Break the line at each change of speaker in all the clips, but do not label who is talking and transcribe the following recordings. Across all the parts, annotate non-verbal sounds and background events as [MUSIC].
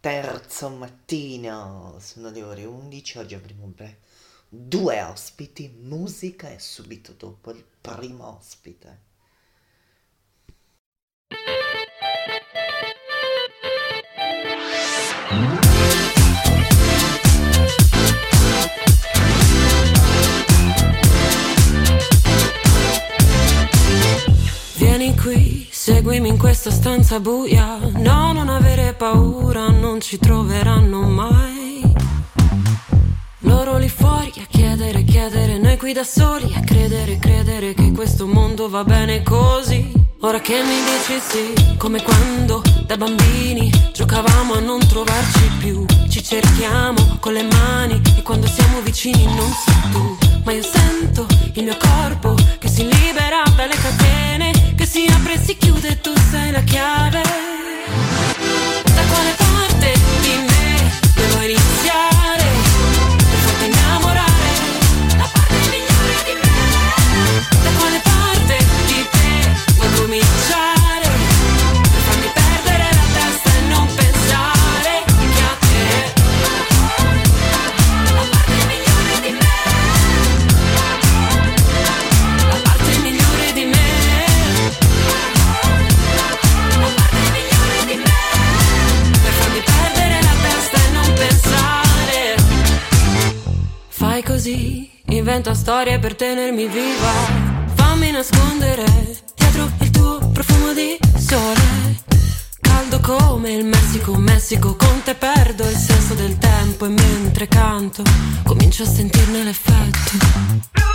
terzo mattino, sono le ore 11, oggi avremo beh, due ospiti, musica e subito dopo il primo ospite.
Seguimi in questa stanza buia. No, non avere paura, non ci troveranno mai. Loro lì fuori a chiedere, chiedere, noi qui da soli a credere, credere che questo mondo va bene così. Ora che mi dici sì, come quando da bambini giocavamo a non trovarci più. Ci cerchiamo con le mani e quando siamo vicini non sei tu. Ma io sento il mio corpo che si libera dalle catene che si apre e si chiude, tu sei la chiave. Storie per tenermi viva. Fammi nascondere dietro il tuo profumo di sole. Caldo come il Messico, Messico Con te perdo il senso del tempo E mentre canto comincio a sentirne l'effetto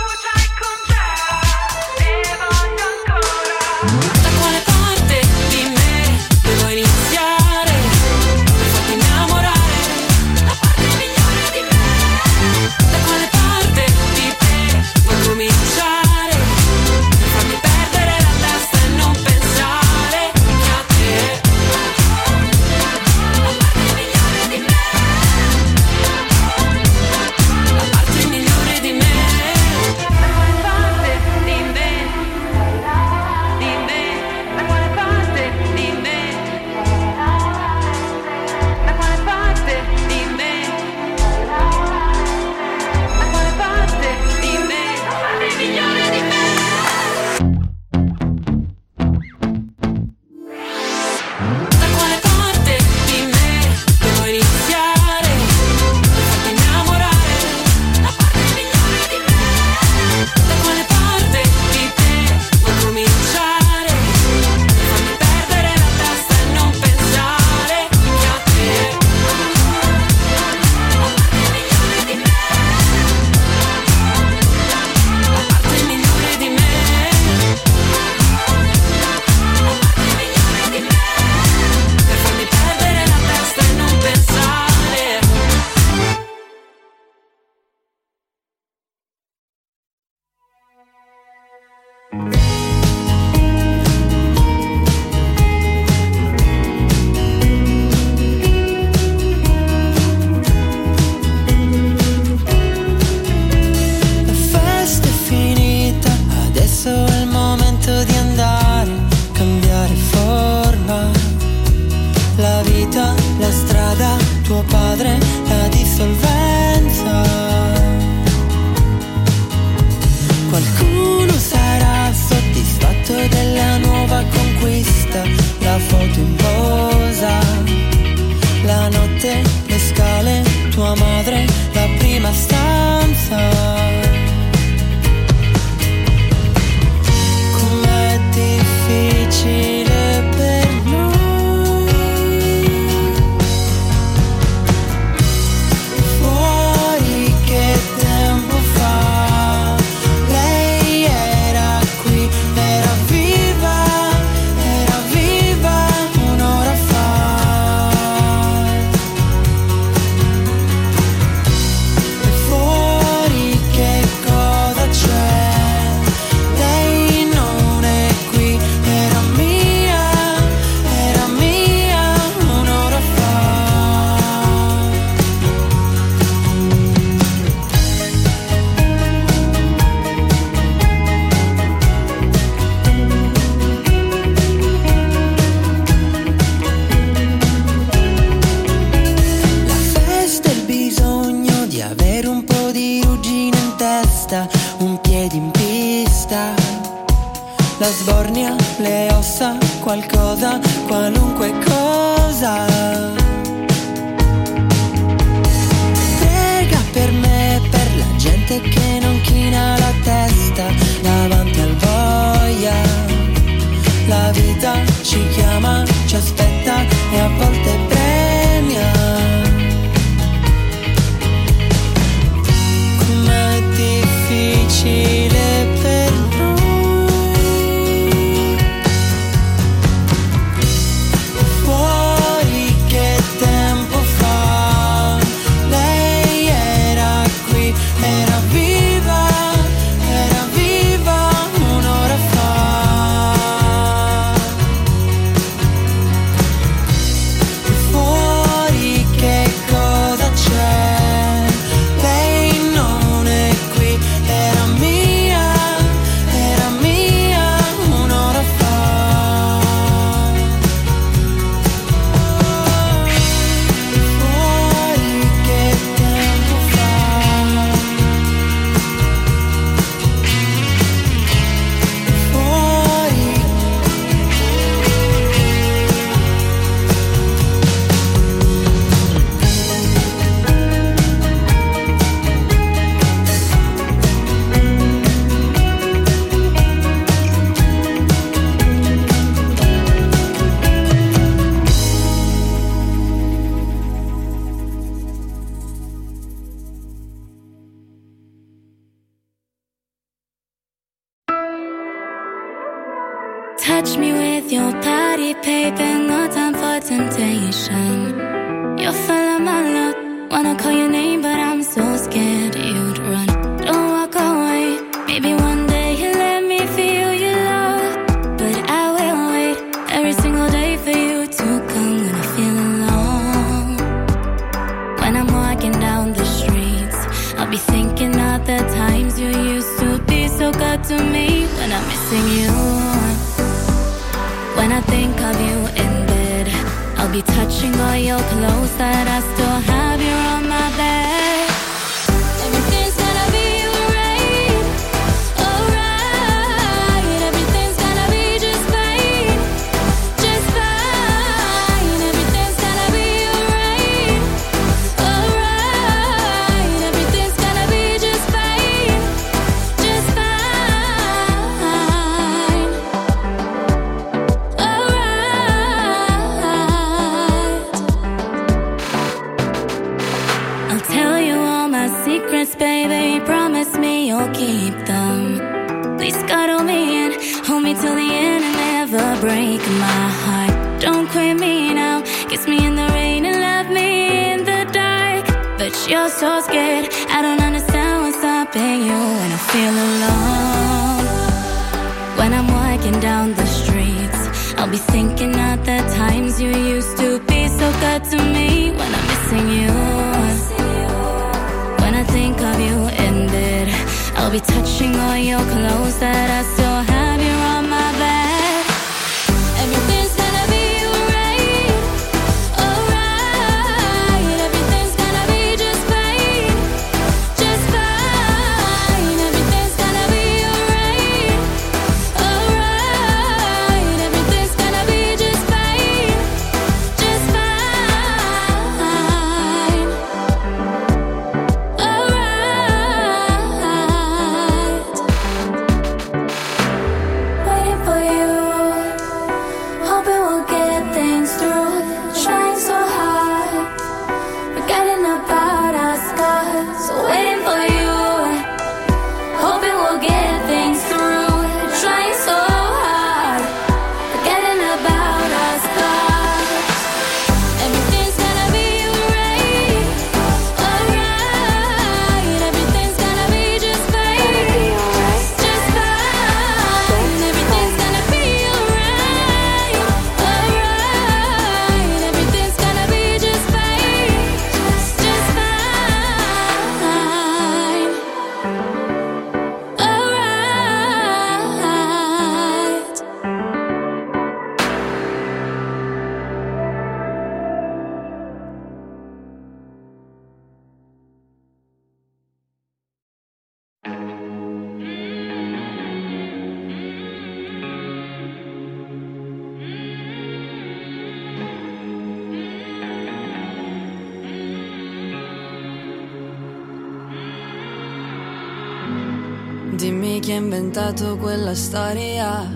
chi ha inventato quella storia,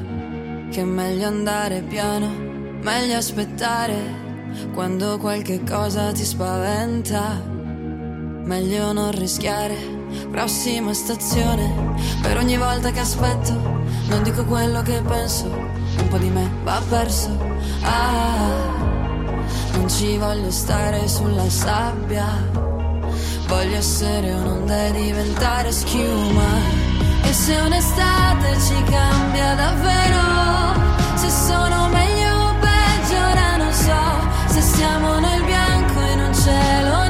che è meglio andare piano, meglio aspettare quando qualche cosa ti spaventa. Meglio non rischiare, prossima stazione, per ogni volta che aspetto, non dico quello che penso, un po' di me va perso. Ah, non ci voglio stare sulla sabbia, voglio essere un'onda e diventare schiuma. E se un'estate ci cambia davvero, se sono meglio o peggio ora non so, se siamo nel bianco in un cielo nero.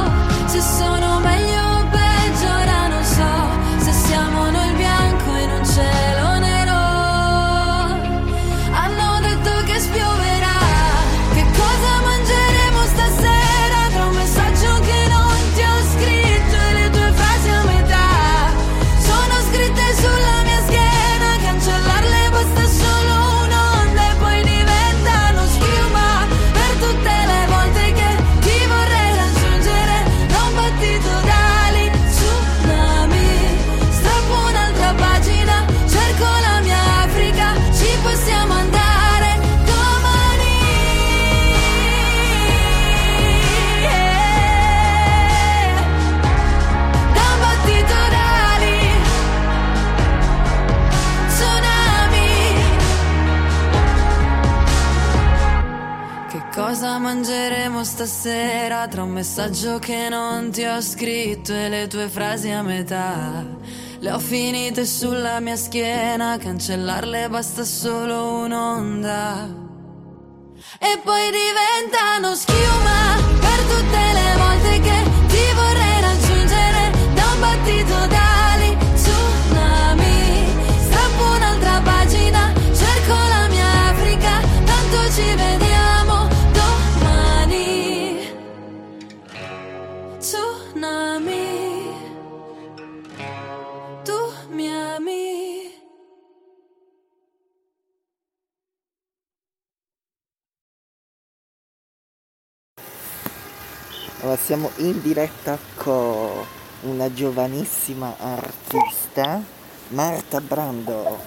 stasera tra un messaggio che non ti ho scritto e le tue frasi a metà? Le ho finite sulla mia schiena, cancellarle basta solo un'onda. E poi diventano schiuma per tutte le
siamo in diretta con una giovanissima artista, Marta Brando.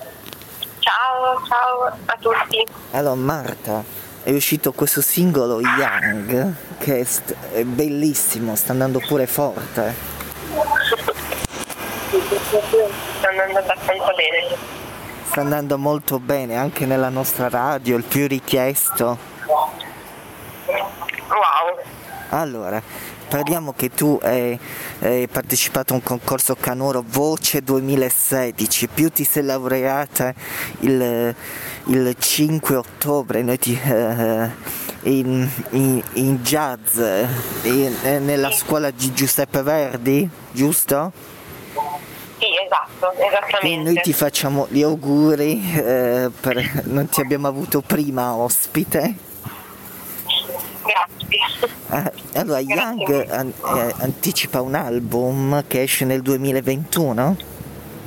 Ciao, ciao a tutti.
Allora, Marta, è uscito questo singolo Young che è, st- è bellissimo, sta andando pure forte.
Sta andando abbastanza bene.
Sta andando molto bene anche nella nostra radio, il più richiesto. Allora, parliamo che tu hai, hai partecipato a un concorso Canoro Voce 2016, più ti sei laureata il, il 5 ottobre noi ti, eh, in, in- in jazz in- nella scuola di Giuseppe Verdi, giusto?
Sì, esatto,
E
esattamente.
noi ti facciamo gli auguri, eh, per- non ti abbiamo avuto prima ospite.
Grazie.
Ah, allora, Young eh, anticipa un album che esce nel 2021?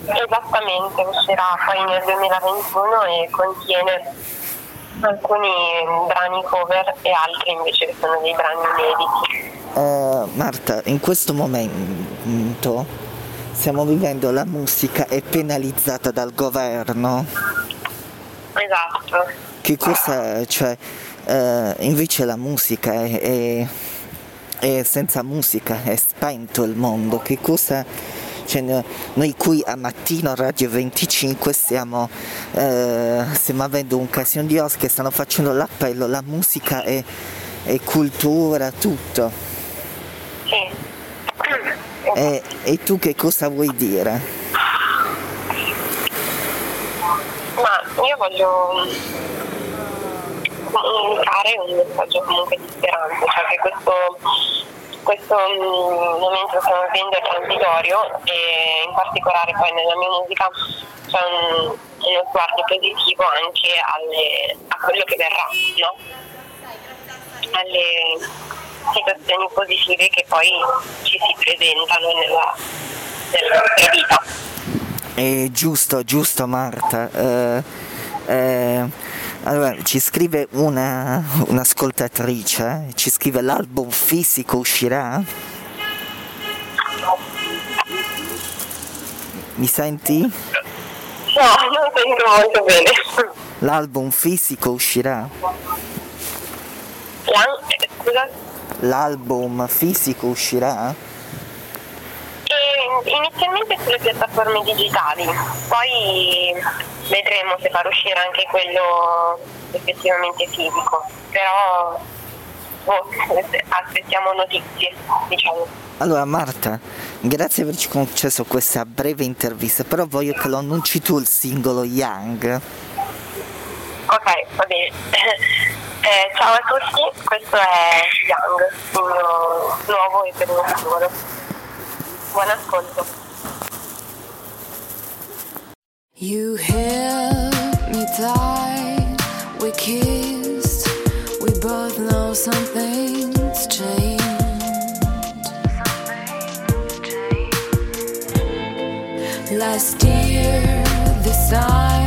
Esattamente, uscirà poi nel 2021 e contiene alcuni brani cover e altri invece che sono dei brani inediti.
Eh, Marta, in questo momento stiamo vivendo la musica è penalizzata dal governo.
Esatto.
Che cosa, cioè, Uh, invece la musica è, è, è, senza musica, è spento il mondo. Che cosa cioè, noi qui a mattino Radio 25 stiamo, uh, stiamo avendo un'occasione di ospiti che stanno facendo l'appello, la musica è, è cultura, tutto.
Sì.
E, e tu che cosa vuoi dire?
Ma io voglio comunicare un messaggio comunque di speranza, cioè che questo, questo mm, momento stiamo vivendo è transitorio e in particolare poi nella mia musica c'è un, uno sguardo positivo anche alle, a quello che verrà, no? alle situazioni positive che poi ci si presentano nella, nella nostra vita.
È giusto, giusto Marta. Eh, eh, allora, ci scrive una, un'ascoltatrice, ci scrive l'album fisico uscirà? Mi senti?
No, non sento molto bene.
L'album fisico uscirà? L'album fisico uscirà?
Inizialmente sulle piattaforme digitali, poi vedremo se far uscire anche quello effettivamente fisico, però oh, aspettiamo notizie, diciamo.
Allora Marta, grazie per averci concesso questa breve intervista, però voglio che lo annunci tu il singolo Young.
Ok, va bene. [LAUGHS] Eh, ciao a tutti, questo è Young, il mio nuovo e primo singolo. Ascolto.
You held me tight, we kissed, we both know something's changed. Last year, this time,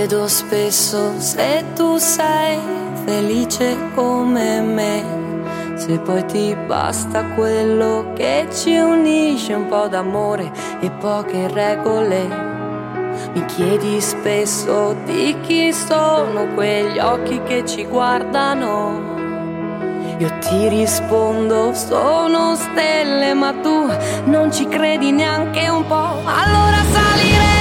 chiedo spesso se tu sei felice come me, se poi ti basta quello che ci unisce, un po' d'amore e poche regole. Mi chiedi spesso di chi sono quegli occhi che ci guardano. Io ti rispondo, sono stelle, ma tu non ci credi neanche un po'. Allora salire.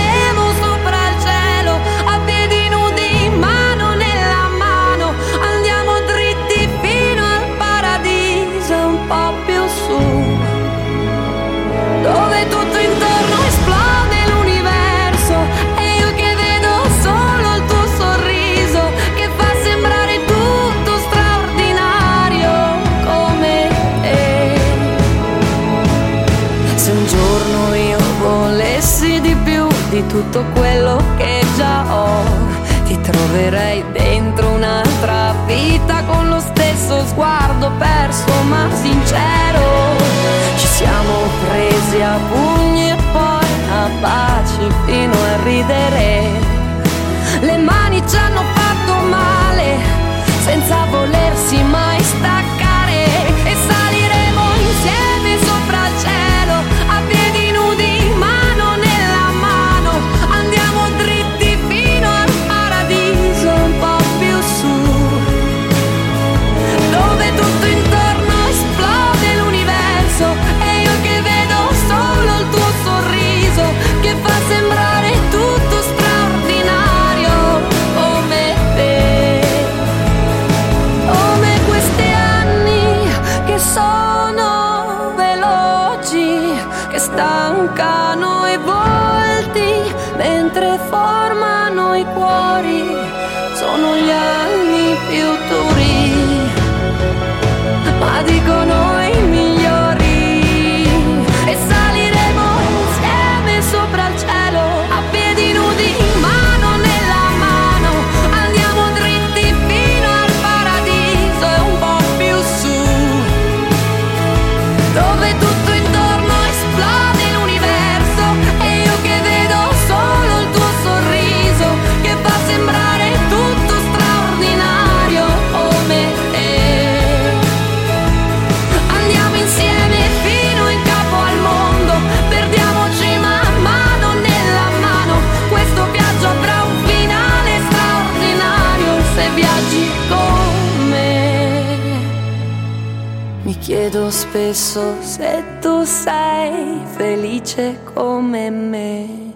Spesso se tu sei felice come me.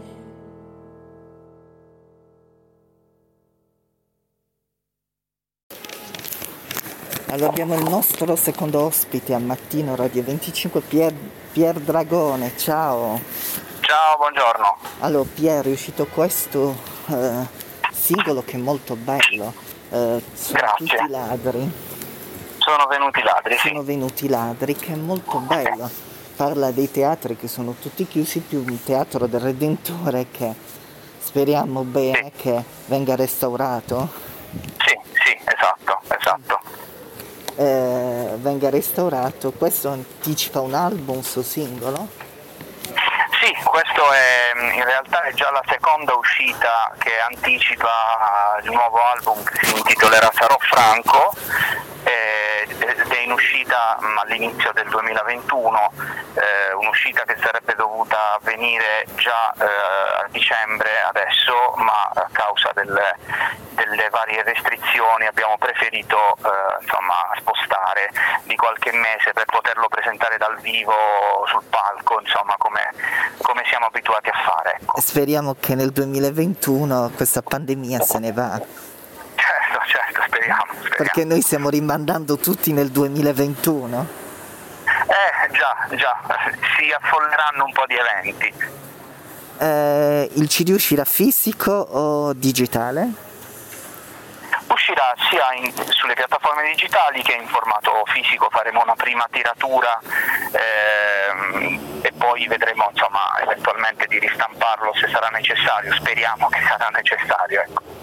Allora abbiamo il nostro secondo ospite al mattino Radio 25, Pier, Pier Dragone, ciao.
Ciao, buongiorno.
Allora Pier, è uscito questo eh, singolo che è molto bello, eh, sono
Grazie.
tutti ladri.
Sono venuti ladri,
sì. Sono venuti ladri, che è molto bello. Parla dei teatri che sono tutti chiusi, più un teatro del Redentore che speriamo bene sì. che venga restaurato.
Sì, sì, esatto, esatto.
Eh, venga restaurato. Questo anticipa un album, suo singolo?
Sì, questo è in realtà è già la seconda uscita che anticipa il nuovo album che si intitolerà Sarò Franco uscita mh, all'inizio del 2021, eh, un'uscita che sarebbe dovuta avvenire già eh, a dicembre adesso, ma a causa del, delle varie restrizioni abbiamo preferito eh, insomma, spostare di qualche mese per poterlo presentare dal vivo sul palco, insomma, come, come siamo abituati a fare. Ecco.
Speriamo che nel 2021 questa pandemia se ne va.
Certo, speriamo. speriamo.
Perché noi stiamo rimandando tutti nel 2021.
Eh già, già, si affolleranno un po' di eventi.
Eh, il CD uscirà fisico o digitale?
Uscirà sia in- sulle piattaforme digitali che in formato fisico, faremo una prima tiratura ehm, e poi vedremo insomma, eventualmente di ristamparlo se sarà necessario, speriamo che sarà necessario. Ecco.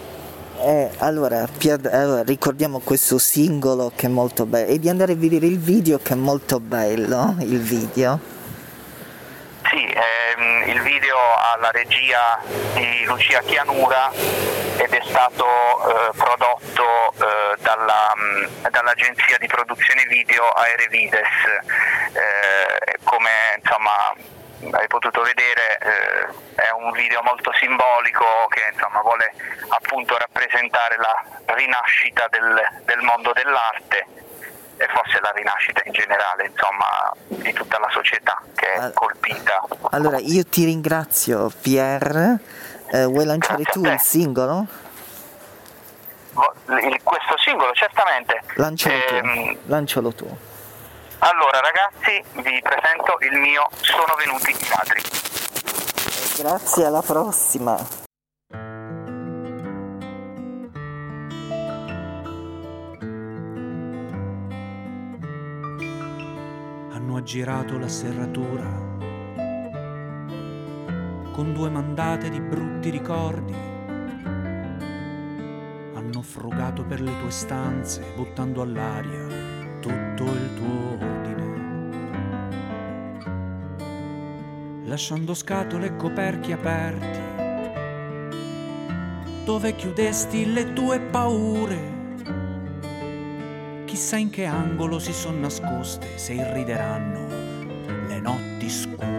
Eh, allora, allora, ricordiamo questo singolo che è molto bello e di andare a vedere il video che è molto bello, il video.
Sì, ehm, il video ha la regia di Lucia Chianura ed è stato eh, prodotto eh, dalla, mh, dall'agenzia di produzione video Aerevides. Eh, come insomma hai potuto vedere eh, è un video molto simbolico che insomma, vuole appunto rappresentare la rinascita del, del mondo dell'arte e forse la rinascita in generale insomma, di tutta la società che è colpita.
Allora, io ti ringrazio Pier, Eh, vuoi lanciare
Grazie
tu il singolo?
Questo singolo certamente.
Lancialo
Ehm,
tu, lancialo tu.
Allora ragazzi vi presento il mio Sono venuti i ladri.
Grazie, alla prossima.
hanno aggirato la serratura con due mandate di brutti ricordi. Hanno frugato per le tue stanze, buttando all'aria tutto il tuo ordine. Lasciando scatole e coperchi aperti, dove chiudesti le tue paure. Chissà in che angolo si sono nascoste se irrideranno le notti scure.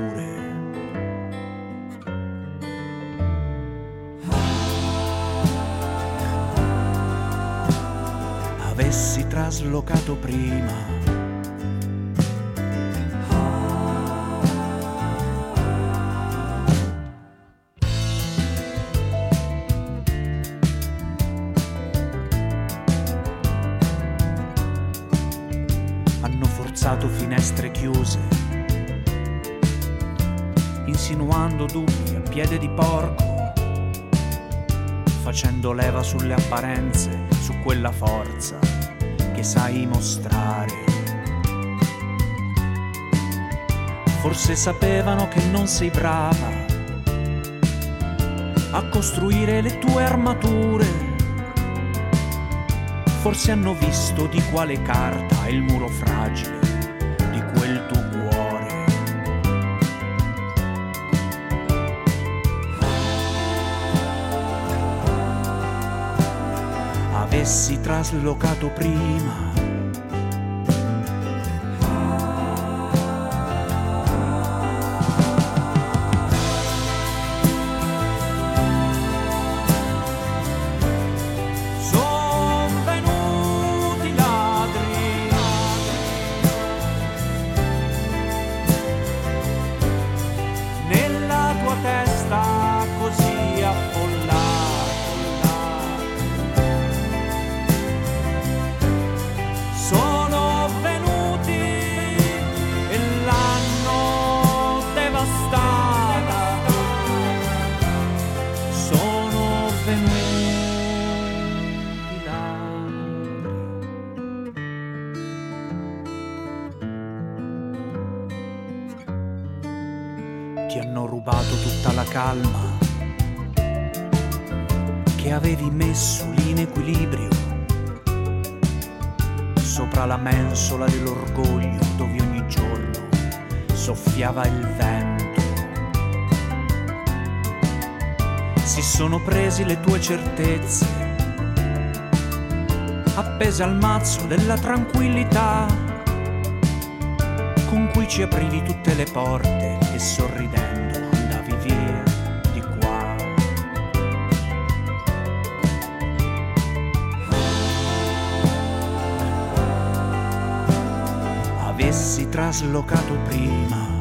Avessi traslocato prima. hanno forzato finestre chiuse, insinuando dubbi a piede di porco, facendo leva sulle apparenze, su quella forza che sai mostrare. Forse sapevano che non sei brava a costruire le tue armature. Forse hanno visto di quale carta è il muro fragile Avessi traslocato prima. Calma che avevi messo lì in equilibrio sopra la mensola dell'orgoglio dove ogni giorno soffiava il vento. Si sono presi le tue certezze, appese al mazzo della tranquillità, con cui ci aprivi tutte le porte e sorridendo traslocato prima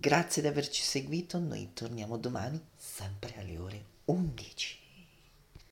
Grazie di averci seguito, noi torniamo domani sempre alle ore 11.